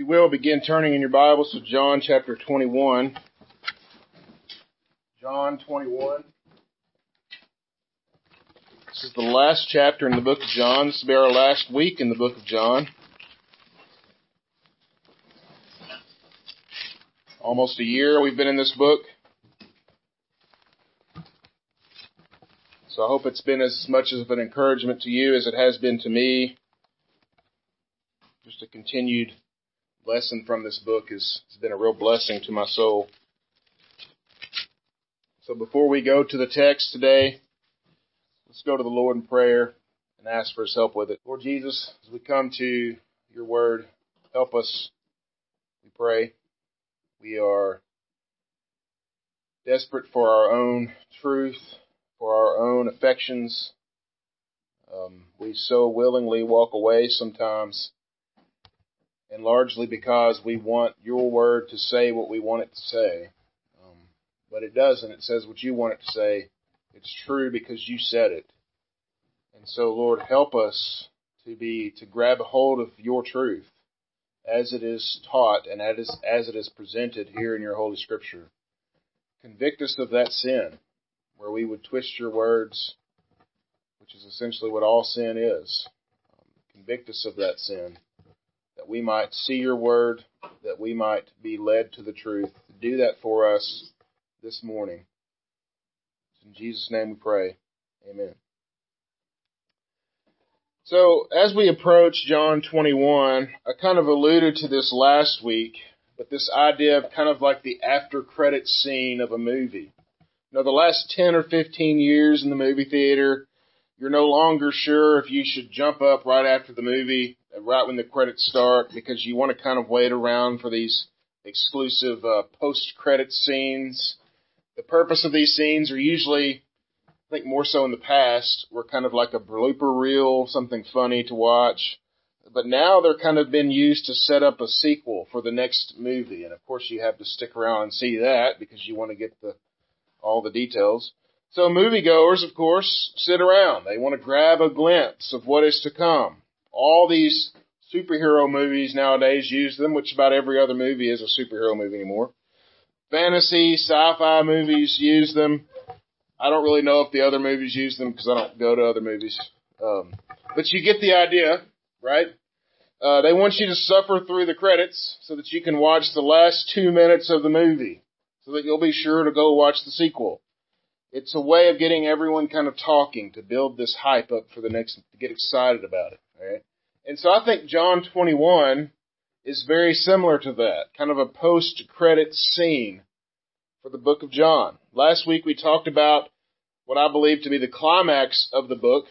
you will, begin turning in your Bibles to John chapter 21. John 21. This is the last chapter in the book of John. This will be our last week in the book of John. Almost a year we've been in this book. So I hope it's been as much of an encouragement to you as it has been to me. Just a continued lesson from this book has, been a real blessing to my soul. So before we go to the text today, let's go to the Lord in prayer and ask for his help with it. Lord Jesus, as we come to your word, help us, we pray. We are desperate for our own truth, for our own affections. Um, we so willingly walk away sometimes and largely because we want your word to say what we want it to say. Um, but it doesn't. It says what you want it to say. It's true because you said it. And so, Lord, help us to be to grab a hold of your truth as it is taught and as, as it is presented here in your Holy Scripture. Convict us of that sin where we would twist your words, which is essentially what all sin is. Um, convict us of that sin that we might see your word, that we might be led to the truth. Do that for us this morning. In Jesus' name we pray. Amen. So, as we approach John 21, I kind of alluded to this last week, but this idea of kind of like the after credit scene of a movie. You know, the last 10 or 15 years in the movie theater, you're no longer sure if you should jump up right after the movie right when the credits start because you want to kind of wait around for these exclusive uh, post-credit scenes. The purpose of these scenes are usually, I think more so in the past, were kind of like a blooper reel, something funny to watch. But now they're kind of been used to set up a sequel for the next movie, and of course you have to stick around and see that because you want to get the all the details. So moviegoers, of course, sit around. They want to grab a glimpse of what is to come all these superhero movies nowadays use them, which about every other movie is a superhero movie anymore. Fantasy, sci-fi movies use them. I don't really know if the other movies use them because I don't go to other movies. Um, but you get the idea, right? Uh, they want you to suffer through the credits so that you can watch the last two minutes of the movie so that you'll be sure to go watch the sequel. It's a way of getting everyone kind of talking to build this hype up for the next, to get excited about it. And so I think John 21 is very similar to that, kind of a post-credit scene for the book of John. Last week we talked about what I believe to be the climax of the book.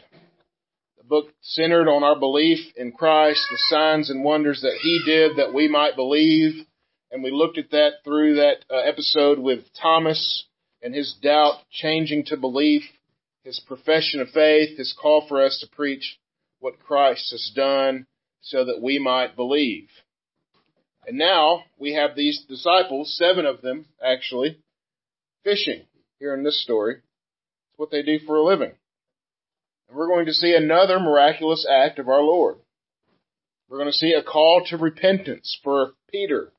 The book centered on our belief in Christ, the signs and wonders that He did that we might believe. And we looked at that through that uh, episode with Thomas and his doubt changing to belief, his profession of faith, his call for us to preach what Christ has done so that we might believe. And now we have these disciples, seven of them actually, fishing here in this story. It's what they do for a living. And we're going to see another miraculous act of our Lord. We're going to see a call to repentance for Peter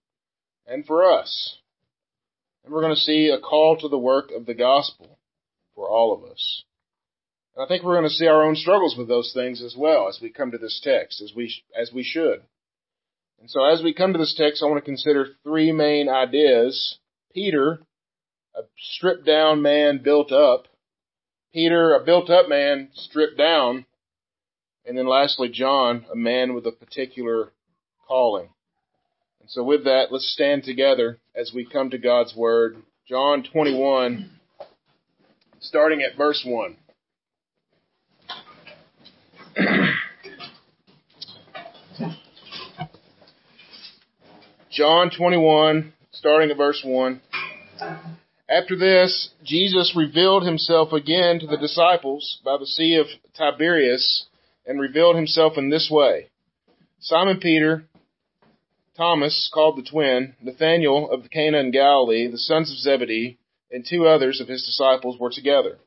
and for us. And we're going to see a call to the work of the gospel for all of us. And I think we're going to see our own struggles with those things as well as we come to this text, as we, as we should. And so as we come to this text, I want to consider three main ideas. Peter, a stripped down man built up. Peter, a built up man stripped down. And then lastly, John, a man with a particular calling. And so with that, let's stand together as we come to God's Word. John 21, starting at verse 1. John 21, starting at verse 1. After this, Jesus revealed himself again to the disciples by the Sea of Tiberias and revealed himself in this way. Simon Peter, Thomas, called the twin, Nathanael of Cana in Galilee, the sons of Zebedee, and two others of his disciples were together.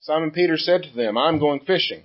Simon Peter said to them, I am going fishing.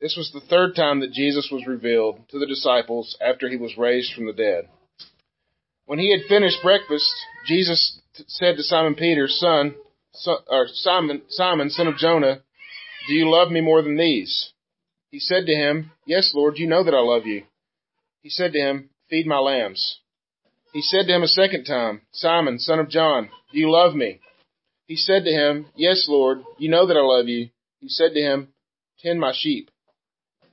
This was the third time that Jesus was revealed to the disciples after he was raised from the dead. When he had finished breakfast, Jesus t- said to Simon Peter, son, son, or Simon, Simon, son of Jonah, do you love me more than these? He said to him, Yes, Lord, you know that I love you. He said to him, Feed my lambs. He said to him a second time, Simon, son of John, do you love me? He said to him, Yes, Lord, you know that I love you. He said to him, Tend my sheep.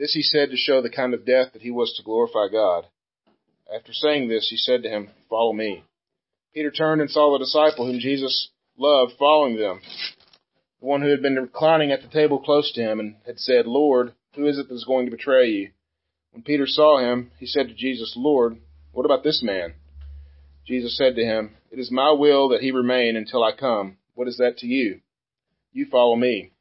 This he said to show the kind of death that he was to glorify God. After saying this, he said to him, Follow me. Peter turned and saw the disciple whom Jesus loved following them, the one who had been reclining at the table close to him and had said, Lord, who is it that is going to betray you? When Peter saw him, he said to Jesus, Lord, what about this man? Jesus said to him, It is my will that he remain until I come. What is that to you? You follow me.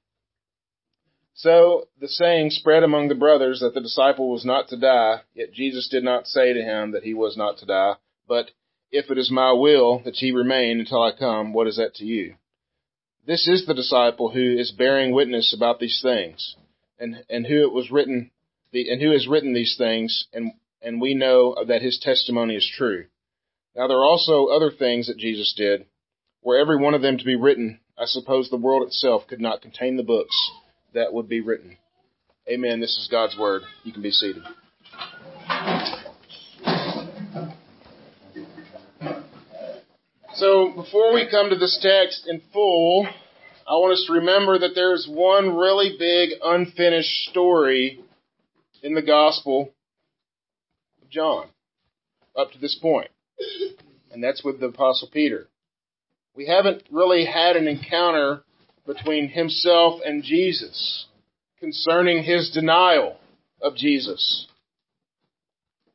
So the saying spread among the brothers that the disciple was not to die, yet Jesus did not say to him that he was not to die, but if it is my will that he remain until I come, what is that to you? This is the disciple who is bearing witness about these things, and, and who it was written, the, and who has written these things, and, and we know that his testimony is true. Now there are also other things that Jesus did, were every one of them to be written, I suppose the world itself could not contain the books that would be written. Amen. This is God's word. You can be seated. So before we come to this text in full, I want us to remember that there's one really big unfinished story in the Gospel of John up to this. And that's with the Apostle Peter. We haven't really had an encounter between himself and Jesus concerning his denial of Jesus.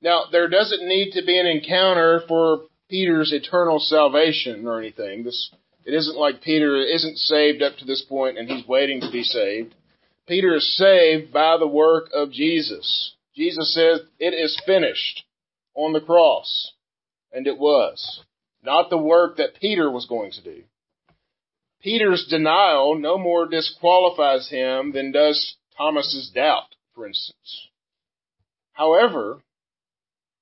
Now, there doesn't need to be an encounter for Peter's eternal salvation or anything. This it isn't like Peter isn't saved up to this point and he's waiting to be saved. Peter is saved by the work of Jesus. Jesus says it is finished on the cross. And it was. Not the work that Peter was going to do. Peter's denial no more disqualifies him than does Thomas's doubt, for instance. However,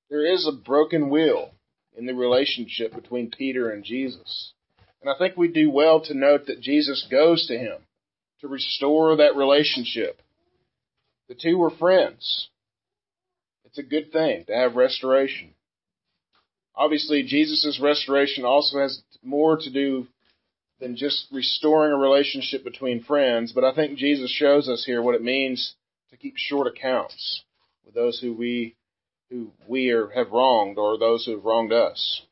there is a broken will in the relationship between Peter and Jesus. And I think we do well to note that Jesus goes to him to restore that relationship. The two were friends. It's a good thing to have restoration. Obviously, Jesus' restoration also has more to do than just restoring a relationship between friends, but I think Jesus shows us here what it means to keep short accounts with those who we who we are, have wronged or those who have wronged us.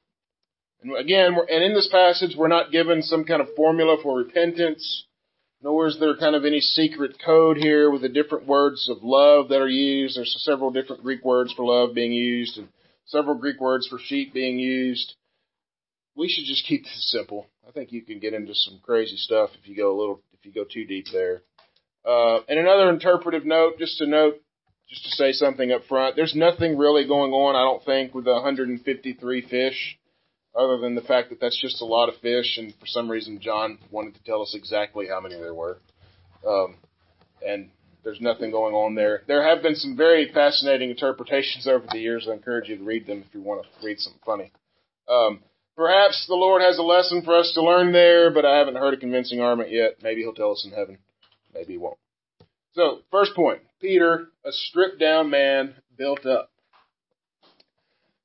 And again, and in this passage, we're not given some kind of formula for repentance nor is there kind of any secret code here with the different words of love that are used. There's several different Greek words for love being used and several Greek words for sheep being used. We should just keep this simple. I think you can get into some crazy stuff if you go a little, if you go too deep there. Uh, and another interpretive note, just to note, just to say something up front, there's nothing really going on, I don't think, with the 153 fish other than the fact that that's just a lot of fish, and for some reason John wanted to tell us exactly how many there were. Um, and there's nothing going on there. There have been some very fascinating interpretations over the years. I encourage you to read them if you want to read something funny. Um, perhaps the Lord has a lesson for us to learn there, but I haven't heard a convincing argument yet. Maybe He'll tell us in heaven. Maybe He won't. So, first point Peter, a stripped down man, built up.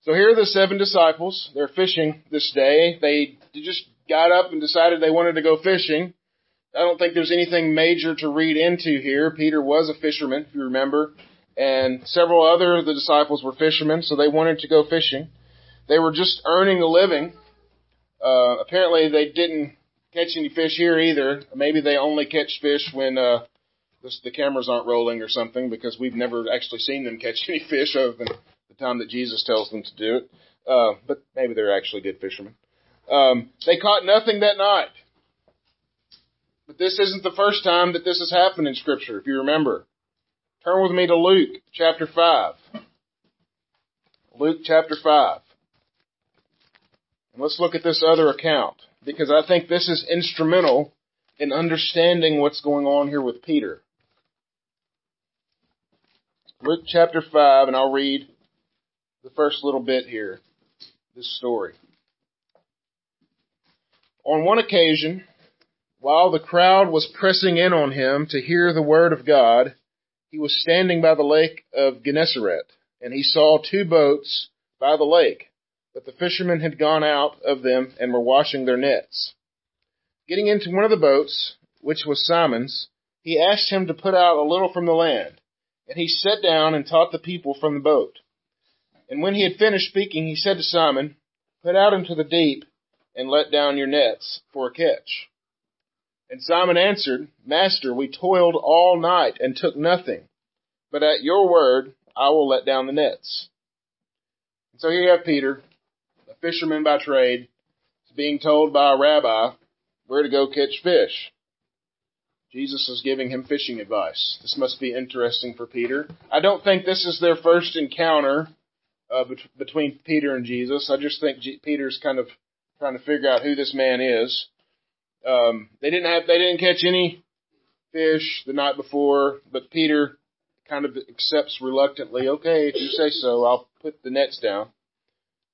So here are the seven disciples. They're fishing this day. They just got up and decided they wanted to go fishing. I don't think there's anything major to read into here. Peter was a fisherman, if you remember, and several other of the disciples were fishermen, so they wanted to go fishing. They were just earning a living. Uh, apparently they didn't catch any fish here either. Maybe they only catch fish when uh, the, cameras aren't rolling or something, because we've never actually seen them catch any fish other than the time that Jesus tells them to do it. Uh, but maybe they're actually good fishermen. Um, they caught nothing that night. But this isn't the first time that this has happened in Scripture, if you remember. Turn with me to Luke chapter 5. Luke chapter 5. And let's look at this other account, because I think this is instrumental in understanding what's going on here with Peter. Luke chapter 5, and I'll read the first little bit here, this story. On one occasion, while the crowd was pressing in on him to hear the word of God, he was standing by the lake of Gennesaret, and he saw two boats by the lake, but the fishermen had gone out of them and were washing their nets. Getting into one of the boats, which was Simon's, he asked him to put out a little from the land, and he sat down and taught the people from the boat. And when he had finished speaking, he said to Simon, Put out into the deep and let down your nets for a catch. And Simon answered, Master, we toiled all night and took nothing, but at your word I will let down the nets. And so here you have Peter, fisherman by trade, is being told by a rabbi where to go catch fish. Jesus is giving him fishing advice. This must be interesting for Peter. I don't think this is their first encounter uh, bet- between Peter and Jesus. I just think G- Peter's kind of trying to figure out who this man is. Um, they didn't have they didn't catch any fish the night before, but Peter kind of accepts reluctantly. Okay, if you say so, I'll put the nets down.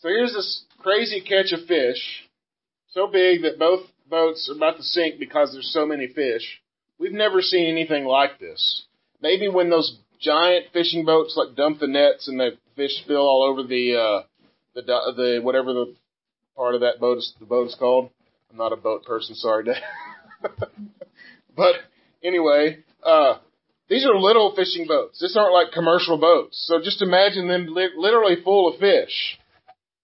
So here's this crazy catch of fish, so big that both boats are about to sink because there's so many fish. We've never seen anything like this. Maybe when those giant fishing boats like dump the nets and the fish spill all over the uh the the whatever the part of that boat is the boat is called. I'm not a boat person, sorry, but anyway, uh these are little fishing boats. These aren't like commercial boats. So just imagine them li- literally full of fish.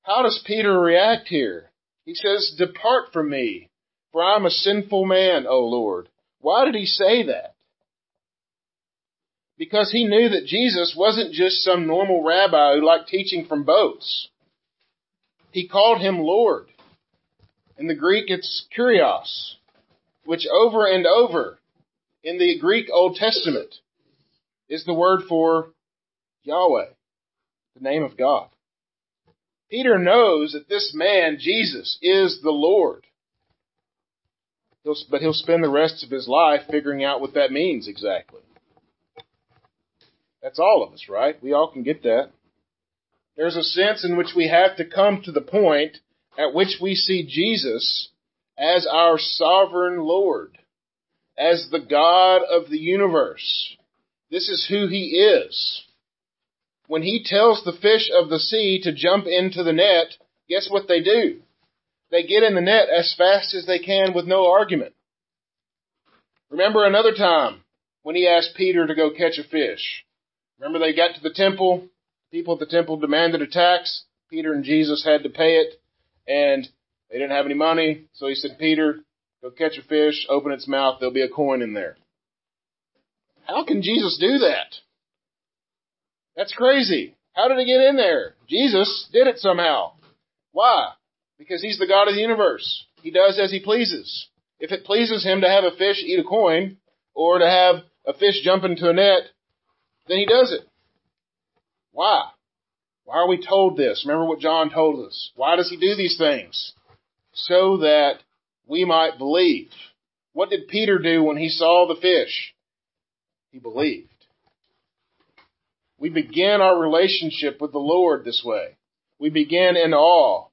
How does Peter react here? He says, "Depart from me, for I'm a sinful man, O Lord." Why did he say that? because he knew that Jesus wasn't just some normal rabbi who liked teaching from boats. He called him Lord. In the Greek, it's kurios, which over and over in the Greek Old Testament is the word for Yahweh, the name of God. Peter knows that this man, Jesus, is the Lord. He'll, but he'll spend the rest of his life figuring out what that means exactly. That's all of us, right? We all can get that. There's a sense in which we have to come to the point at which we see Jesus as our sovereign Lord. as the God of the universe. This is who he is. When he tells the fish of the sea to jump into the net, guess what they do? They get in the net as fast as they can with no argument. Remember another time when he asked Peter to go catch a fish. Remember they got to the temple, people at the temple demanded a tax, Peter and Jesus had to pay it, and they didn't have any money, so he said, Peter, go catch a fish, open its mouth, there'll be a coin in there. How can Jesus do that? That's crazy. How did it get in there? Jesus did it somehow. Why? Because he's the God of the universe. He does as he pleases. If it pleases him to have a fish eat a coin, or to have a fish jump into a net, then he does it. Why? Why are we told this? Remember what John told us. Why does he do these things? So that we might believe. What did Peter do when he saw the fish? He believed. We begin our relationship with the Lord this way. We begin in awe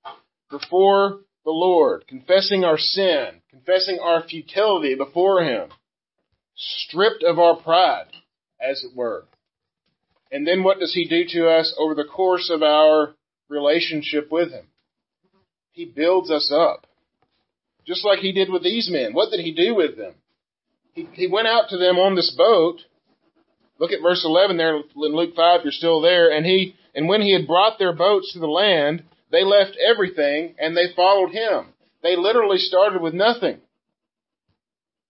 before the Lord, confessing our sin, confessing our futility before Him, stripped of our pride, as it were. And then what does He do to us over the course of our relationship with Him? He builds us up. Just like He did with these men. What did He do with them? He, he went out to them on this boat. Look at verse 11 there in Luke 5, you're still there. And he, and when he had brought their boats to the land, they left everything and they followed him. They literally started with nothing.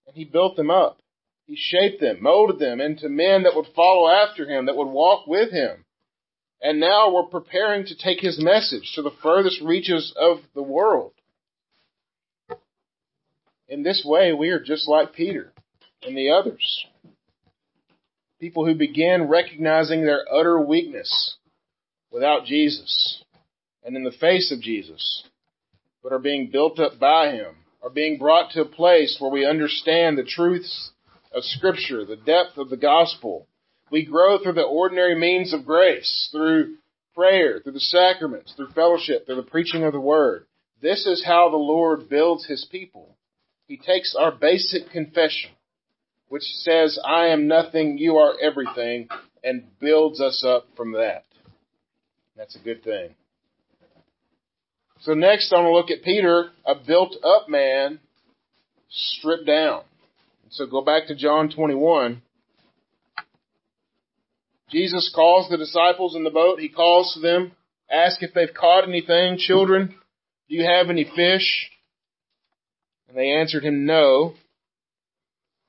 And he built them up. He shaped them, molded them into men that would follow after him, that would walk with him. And now we're preparing to take his message to the furthest reaches of the world. In this way, we are just like Peter and the others. People who began recognizing their utter weakness without Jesus and in the face of Jesus, but are being built up by Him, are being brought to a place where we understand the truths of Scripture, the depth of the gospel. We grow through the ordinary means of grace, through prayer, through the sacraments, through fellowship, through the preaching of the Word. This is how the Lord builds His people. He takes our basic confession, which says, I am nothing, you are everything, and builds us up from that. That's a good thing. So next I want to look at Peter, a built up man, stripped down. So go back to John 21. Jesus calls the disciples in the boat. He calls to them, asks if they've caught anything. Children, do you have any fish? And they answered him no.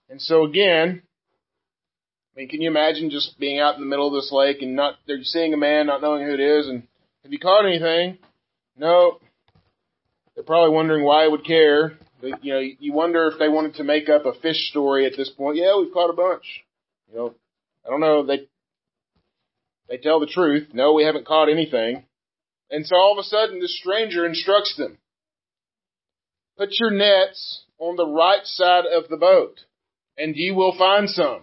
And so again, I mean, can you imagine just being out in the middle of this lake and not, they're seeing a man, not knowing who it is, and have you caught anything? No. They're probably wondering why I would care. But, you know, you wonder if they wanted to make up a fish story at this point. Yeah, we've caught a bunch. You know, I don't know. They they tell the truth. No, we haven't caught anything. And so all of a sudden, this stranger instructs them: Put your nets on the right side of the boat, and ye will find some.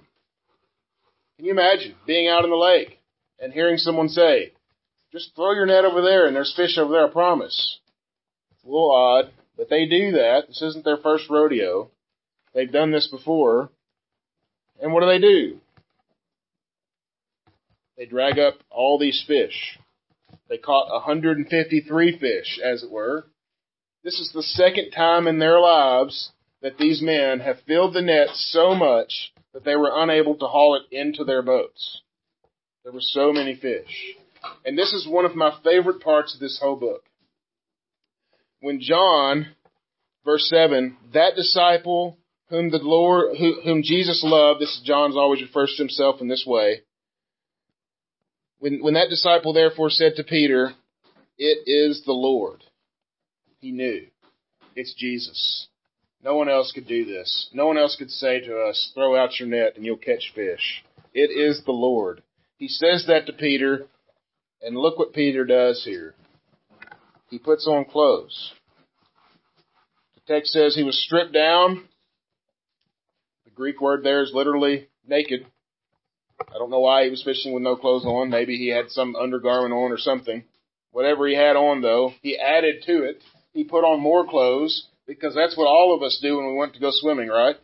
Can you imagine being out in the lake and hearing someone say, "Just throw your net over there, and there's fish over there. I promise." It's a little odd, but they do that. This isn't their first rodeo. They've done this before. And what do they do? They drag up all these fish. They caught 153 fish, as it were. This is the second time in their lives that these men have filled the net so much that they were unable to haul it into their boats. There were so many fish. And this is one of my favorite parts of this whole book when John, verse 7, that disciple whom the Lord, whom Jesus loved, this is John's always refers to himself in this way. When, when that disciple therefore said to Peter, it is the Lord, he knew it's Jesus. No one else could do this. No one else could say to us, throw out your net and you'll catch fish. It is the Lord. He says that to Peter, and look what Peter does here he puts on clothes. The text says he was stripped down. The Greek word there is literally naked. I don't know why he was fishing with no clothes on. Maybe he had some undergarment on or something. Whatever he had on though, he added to it. He put on more clothes because that's what all of us do when we want to go swimming, right?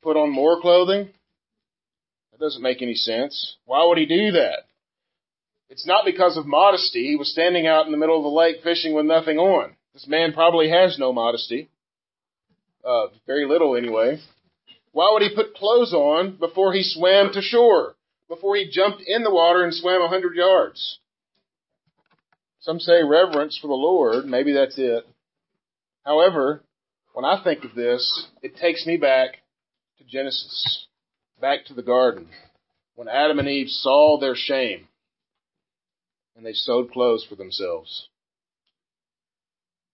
put on more clothing? That doesn't make any sense. Why would he do that? It's not because of modesty. He was standing out in the middle of the lake fishing with nothing on. This man probably has no modesty. Uh, very little anyway. Why would he put clothes on before he swam to shore? Before he jumped in the water and swam a hundred yards? Some say reverence for the Lord. Maybe that's it. However, when I think of this, it takes me back to Genesis, back to the garden, when Adam and Eve saw their shame and they sewed clothes for themselves.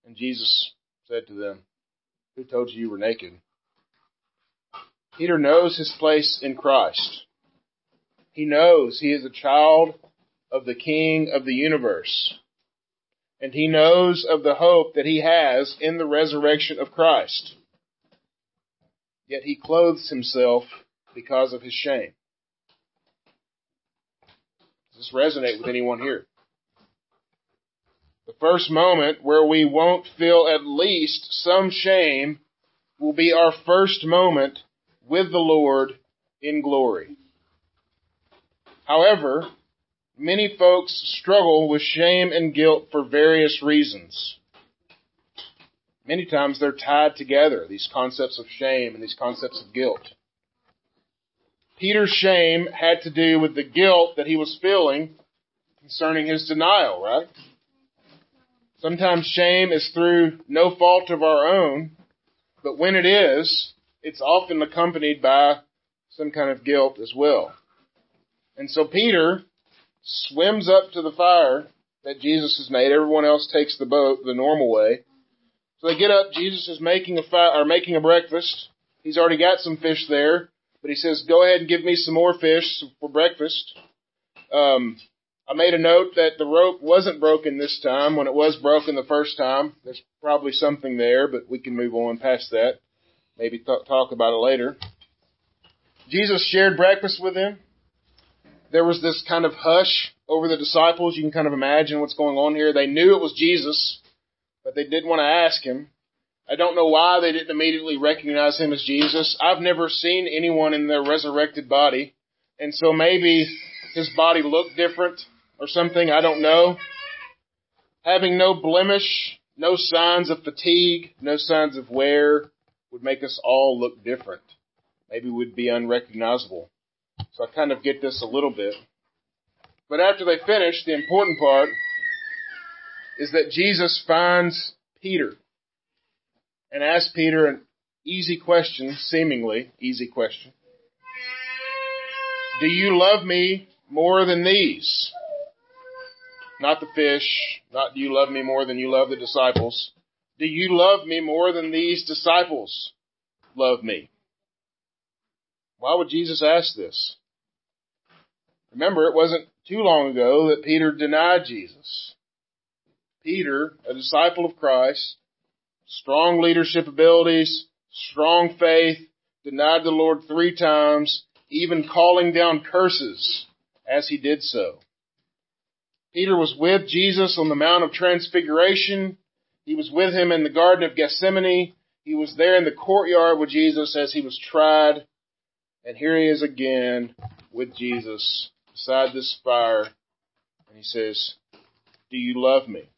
And Jesus said to them, Who told you you were naked? Peter knows his place in Christ. He knows he is a child of the King of the universe. And he knows of the hope that he has in the resurrection of Christ. Yet he clothes himself because of his shame. Does this resonate with anyone here? The first moment where we won't feel at least some shame will be our first moment with the Lord in glory. However, many folks struggle with shame and guilt for various reasons. Many times they're tied together, these concepts of shame and these concepts of guilt. Peter's shame had to do with the guilt that he was feeling concerning his denial, right? Sometimes shame is through no fault of our own, but when it is, it's often accompanied by some kind of guilt as well. And so Peter swims up to the fire that Jesus has made. Everyone else takes the boat the normal way. So they get up. Jesus is making a fi- or making a breakfast. He's already got some fish there, but he says, "Go ahead and give me some more fish for breakfast." Um, I made a note that the rope wasn't broken this time when it was broken the first time. There's probably something there, but we can move on past that. Maybe th- talk about it later. Jesus shared breakfast with them there was this kind of hush over the disciples. You can kind of imagine what's going on here. They knew it was Jesus, but they didn't want to ask him. I don't know why they didn't immediately recognize him as Jesus. I've never seen anyone in their resurrected body. And so maybe his body looked different or something. I don't know. Having no blemish, no signs of fatigue, no signs of wear would make us all look different. Maybe we'd be unrecognizable. So I kind of get this a little bit. But after they finish, the important part is that Jesus finds Peter and asks Peter an easy question, seemingly easy question. Do you love me more than these? Not the fish, not do you love me more than you love the disciples. Do you love me more than these disciples love me? Why would Jesus ask this? Remember, it wasn't too long ago that Peter denied Jesus. Peter, a disciple of Christ, strong leadership abilities, strong faith, denied the Lord three times, even calling down curses as he did so. Peter was with Jesus on the Mount of Transfiguration. He was with him in the Garden of Gethsemane. He was there in the courtyard with Jesus as he was tried. And here he is again with Jesus beside this fire and he says, Do you love me?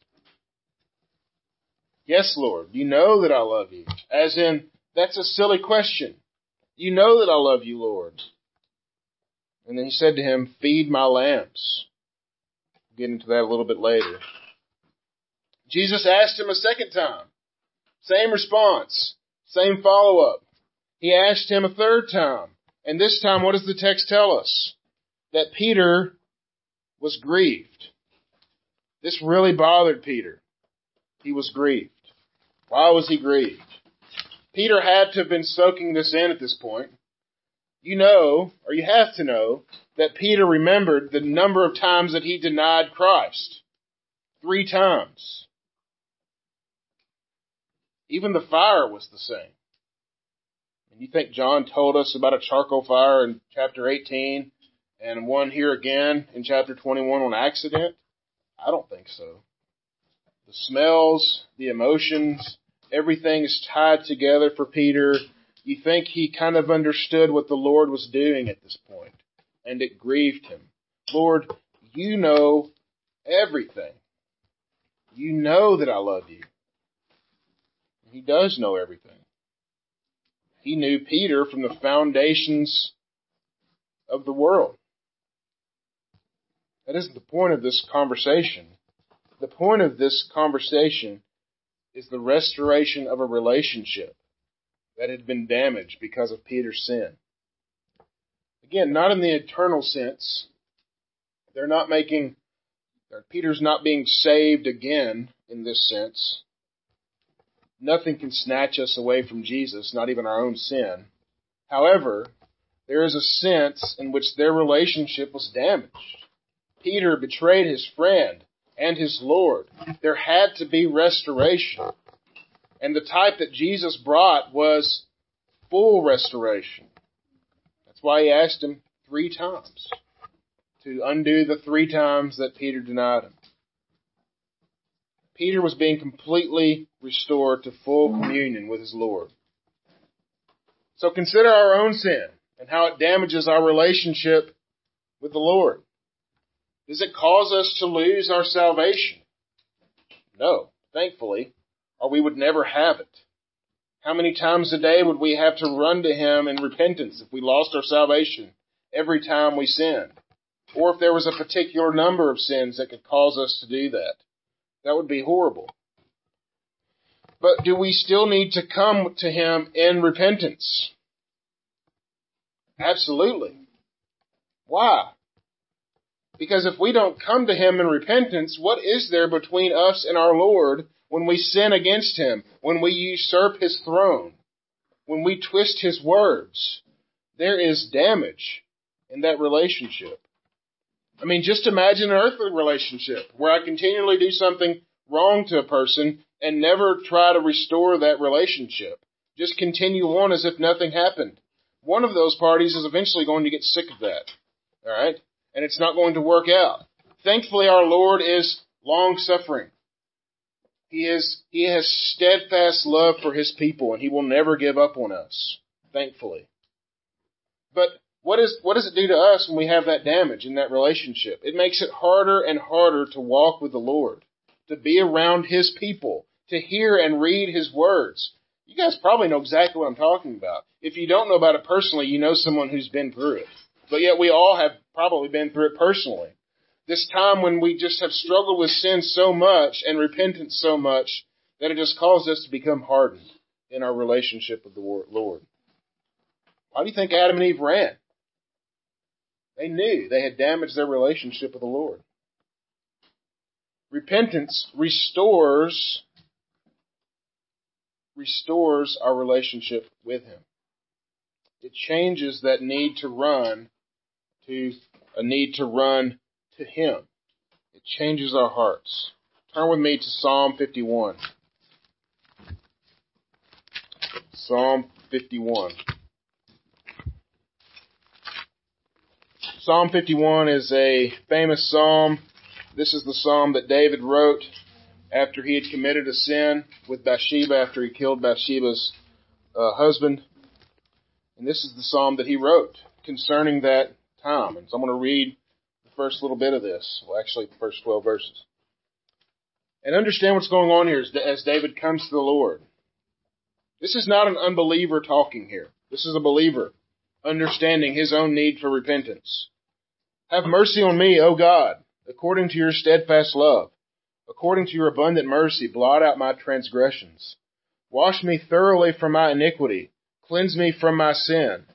Yes, Lord. You know that I love you. As in, that's a silly question. You know that I love you, Lord. And then he said to him, Feed my lambs. We'll get into that a little bit later. Jesus asked him a second time. Same response. Same follow up. He asked him a third time. And this time, what does the text tell us? That Peter was grieved. This really bothered Peter. He was grieved. Why was he grieved? Peter had to have been soaking this in at this point. You know, or you have to know, that Peter remembered the number of times that he denied Christ. Three times. Even the fire was the same. And you think John told us about a charcoal fire in chapter 18 and one here again in chapter 21 on accident? I don't think so. The smells, the emotions, everything is tied together for Peter. you think he kind of understood what the Lord was doing at this point, and it grieved him. Lord, you know everything. You know that I love you. He does know everything. He knew Peter from the foundations of the world. That isn't the point of this conversation. The point of this conversation is the restoration of a relationship that had been damaged because of Peter's sin. Again, not in the eternal sense. They're not making, Peter's not being saved again in this sense. Nothing can snatch us away from Jesus, not even our own sin. However, there is a sense in which their relationship was damaged. Peter betrayed his friend and his Lord. There had to be restoration. And the type that Jesus brought was full restoration. That's why he asked him three times to undo the three times that Peter denied him. Peter was being completely restored to full communion with his Lord. So consider our own sin and how it damages our relationship with the Lord. Does it cause us to lose our salvation? No, thankfully, or we would never have it. How many times a day would we have to run to Him in repentance if we lost our salvation every time we sinned? Or if there was a particular number of sins that could cause us to do that? That would be horrible. But do we still need to come to Him in repentance? Absolutely. Why? Because if we don't come to Him in repentance, what is there between us and our Lord when we sin against Him, when we usurp His throne, when we twist His words? There is damage in that relationship. I mean, just imagine an earthly relationship where I continually do something wrong to a person and never try to restore that relationship. Just continue on as if nothing happened. One of those parties is eventually going to get sick of that. Alright? And it's not going to work out. Thankfully, our Lord is long suffering. He is, he has steadfast love for his people and he will never give up on us. Thankfully. But what is what does it do to us when we have that damage in that relationship? It makes it harder and harder to walk with the Lord, to be around His people, to hear and read His words. You guys probably know exactly what I'm talking about. If you don't know about it personally, you know someone who's been through it. But yet we all have probably been through it personally. This time when we just have struggled with sin so much and repentance so much that it has caused us to become hardened in our relationship with the Lord. Why do you think Adam and Eve ran? They knew they had damaged their relationship with the Lord. Repentance restores restores our relationship with him. It changes that need to run to a need to run to him. It changes our hearts. Turn with me to Psalm 51. Psalm 51. Psalm 51 is a famous psalm. This is the psalm that David wrote after he had committed a sin with Bathsheba, after he killed Bathsheba's uh, husband. And this is the psalm that he wrote concerning that time. And so I'm going to read the first little bit of this. Well, actually, the first 12 verses. And understand what's going on here as David comes to the Lord. This is not an unbeliever talking here. This is a believer understanding his own need for repentance. Have mercy on me, O God, according to your steadfast love. According to your abundant mercy, blot out my transgressions. Wash me thoroughly from my iniquity. Cleanse me from my sin.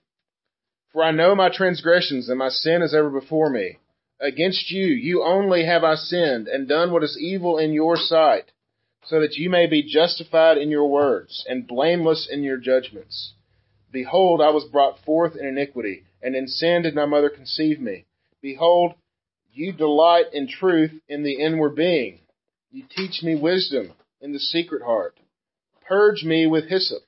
For I know my transgressions, and my sin is ever before me. Against you, you only have I sinned, and done what is evil in your sight, so that you may be justified in your words, and blameless in your judgments. Behold, I was brought forth in iniquity, and in sin did my mother conceive me. Behold, you delight in truth in the inward being. You teach me wisdom in the secret heart. Purge me with hyssop,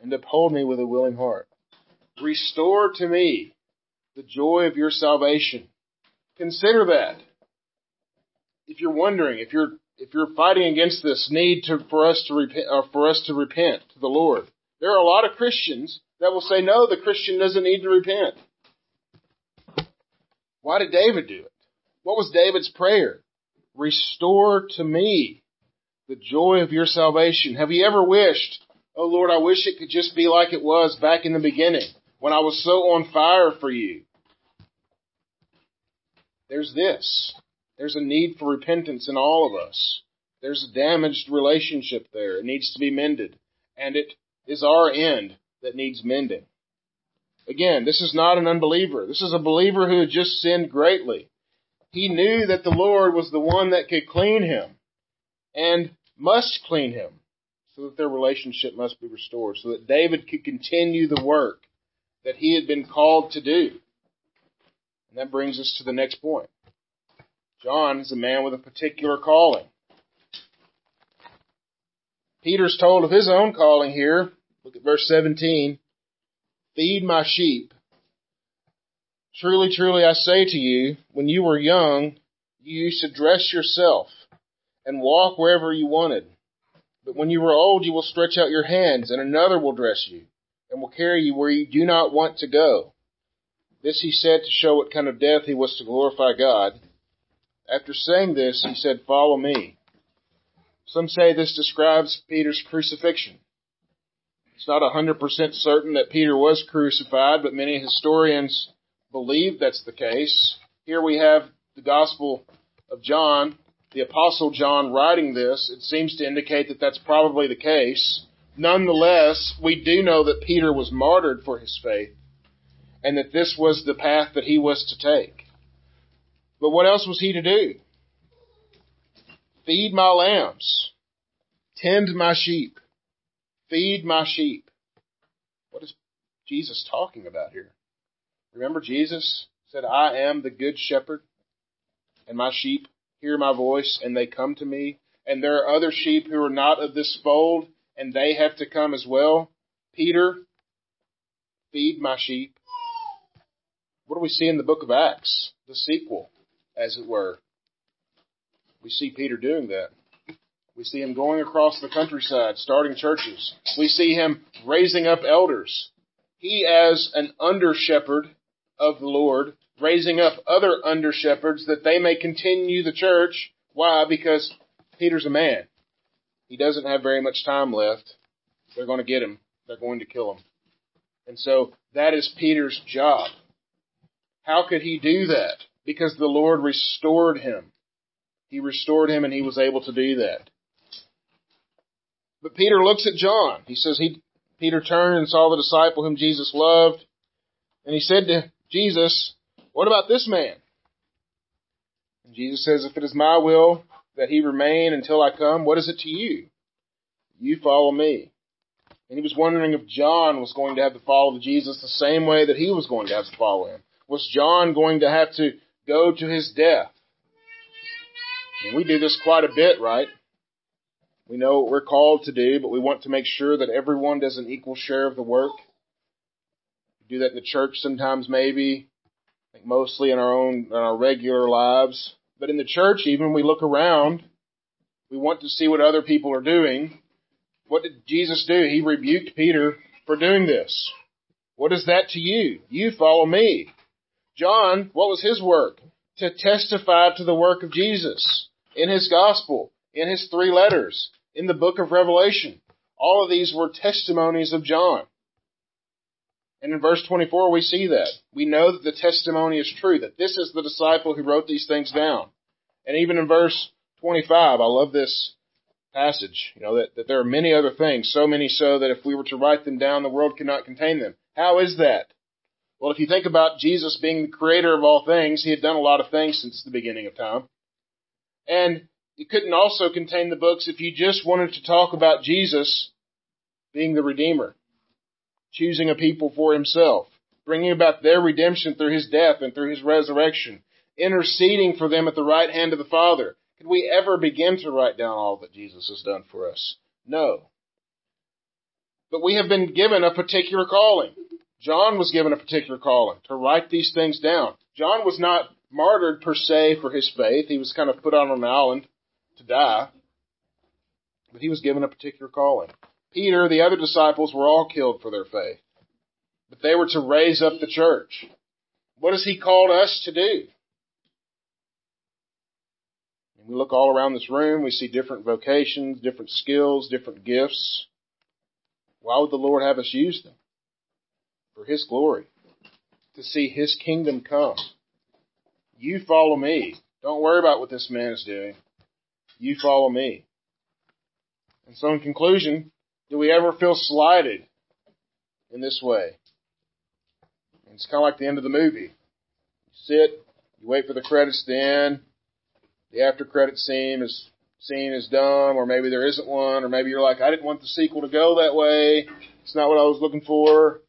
and uphold me with a willing heart. Restore to me the joy of your salvation. Consider that. If you're wondering, if you're if you're fighting against this need to, for us to repent, or for us to repent to the Lord, there are a lot of Christians that will say, no, the Christian doesn't need to repent. Why did David do it? What was David's prayer? Restore to me the joy of your salvation. Have you ever wished, oh Lord, I wish it could just be like it was back in the beginning when I was so on fire for you? There's this. There's a need for repentance in all of us. There's a damaged relationship there. It needs to be mended. And it is our end that needs mending. Again, this is not an unbeliever. This is a believer who had just sinned greatly. He knew that the Lord was the one that could clean him and must clean him so that their relationship must be restored, so that David could continue the work that he had been called to do. And that brings us to the next point. John is a man with a particular calling. Peter's told of his own calling here. Look at verse 17. Feed my sheep. Truly, truly, I say to you, when you were young, you used to dress yourself and walk wherever you wanted. But when you are old, you will stretch out your hands, and another will dress you, and will carry you where you do not want to go. This he said to show what kind of death he was to glorify God. After saying this, he said, Follow me. Some say this describes Peter's crucifixion. It's not 100% certain that Peter was crucified, but many historians believe that's the case. Here we have the Gospel of John, the Apostle John writing this. It seems to indicate that that's probably the case. Nonetheless, we do know that Peter was martyred for his faith and that this was the path that he was to take. But what else was he to do? Feed my lambs. Tend my sheep. Feed my sheep. What is Jesus talking about here? Remember Jesus said, I am the good shepherd and my sheep hear my voice and they come to me. And there are other sheep who are not of this fold and they have to come as well. Peter, feed my sheep. What do we see in the book of Acts? The sequel as it were. We see Peter doing that. We see him going across the countryside, starting churches. We see him raising up elders. He, as an under shepherd of the Lord, raising up other under shepherds that they may continue the church. Why? Because Peter's a man. He doesn't have very much time left. They're going to get him. They're going to kill him. And so that is Peter's job. How could he do that? because the Lord restored him. He restored him and he was able to do that. But Peter looks at John. He says he, Peter turned and saw the disciple whom Jesus loved. And he said to Jesus, what about this man? And Jesus says, if it is my will that he remain until I come, what is it to you? You follow me. And he was wondering if John was going to have to follow Jesus the same way that he was going to have to follow him. Was John going to have to go to his death. And we do this quite a bit, right? We know what we're called to do, but we want to make sure that everyone does an equal share of the work. We do that in the church sometimes, maybe. Think mostly in our own, in our regular lives. But in the church, even we look around, we want to see what other people are doing. What did Jesus do? He rebuked Peter for doing this. What is that to you? You follow me. John, what was his work? To testify to the work of Jesus in his gospel, in his three letters, in the book of Revelation. All of these were testimonies of John. And in verse 24, we see that. We know that the testimony is true, that this is the disciple who wrote these things down. And even in verse 25, I love this passage, you know, that, that there are many other things, so many so that if we were to write them down, the world could not contain them. How is that? Well, if you think about Jesus being the creator of all things, he had done a lot of things since the beginning of time. And it couldn't also contain the books if you just wanted to talk about Jesus being the Redeemer. Choosing a people for himself, bringing about their redemption through his death and through his resurrection, interceding for them at the right hand of the Father. Could we ever begin to write down all that Jesus has done for us? No. But we have been given a particular calling. John was given a particular calling to write these things down. John was not martyred per se for his faith. He was kind of put on an island to die. But he was given a particular calling. Peter, the other disciples were all killed for their faith. But they were to raise up the church. What has he called us to do? And we look all around this room, we see different vocations, different skills, different gifts. Why would the Lord have us use them? For His glory. To see His kingdom come. You follow me. Don't worry about what this man is doing. You follow me. And so in conclusion, do we ever feel slighted in this way? It's kind of like the end of the movie. You sit, you wait for the credits to end. The after credit scene is scene is dumb, or maybe there isn't one, or maybe you're like, I didn't want the sequel to go that way. It's not what I was looking for.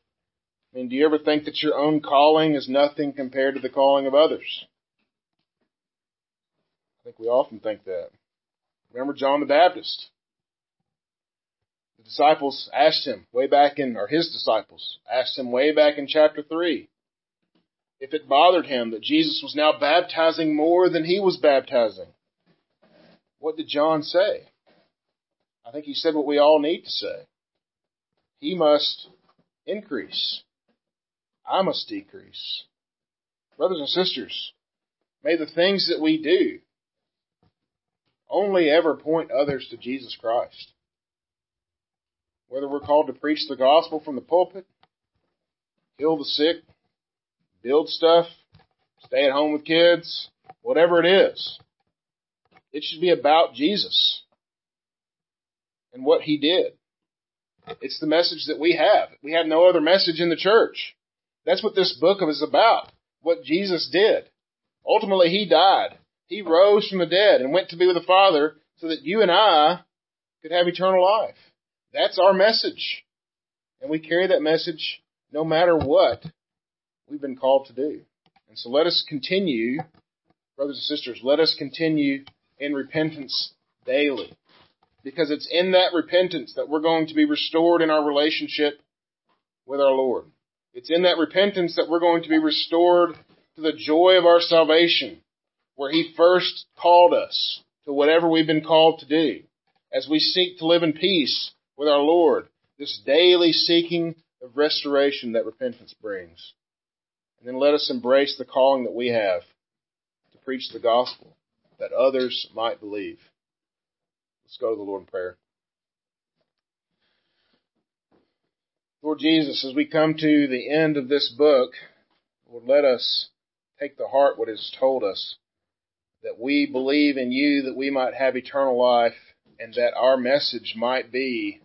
I mean, do you ever think that your own calling is nothing compared to the calling of others? I think we often think that. Remember John the Baptist? Disciples asked him way back in, or his disciples asked him way back in chapter 3 if it bothered him that Jesus was now baptizing more than he was baptizing. What did John say? I think he said what we all need to say. He must increase. I must decrease. Brothers and sisters, may the things that we do only ever point others to Jesus Christ whether we're called to preach the gospel from the pulpit, heal the sick, build stuff, stay at home with kids, whatever it is, it should be about Jesus and what he did. It's the message that we have. We have no other message in the church. That's what this book is about. What Jesus did. Ultimately, he died. He rose from the dead and went to be with the Father so that you and I could have eternal life. That's our message. And we carry that message no matter what we've been called to do. And so let us continue, brothers and sisters, let us continue in repentance daily. Because it's in that repentance that we're going to be restored in our relationship with our Lord. It's in that repentance that we're going to be restored to the joy of our salvation, where He first called us to whatever we've been called to do, as we seek to live in peace with our Lord, this daily seeking of restoration that repentance brings. And then let us embrace the calling that we have to preach the gospel that others might believe. Let's go to the Lord in prayer. Lord Jesus, as we come to the end of this book, Lord, let us take to heart what is told us, that we believe in you that we might have eternal life, and that our message might be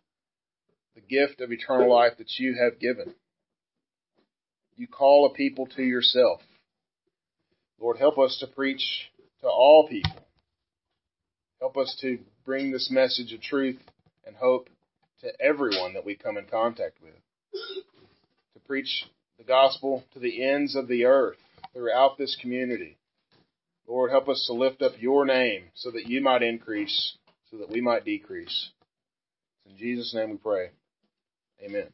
the gift of eternal life that you have given. You call a people to yourself. Lord, help us to preach to all people. Help us to bring this message of truth and hope to everyone that we come in contact with. To preach the gospel to the ends of the earth throughout this community. Lord, help us to lift up your name so that you might increase, so that we might decrease. In Jesus' name we pray. Amen.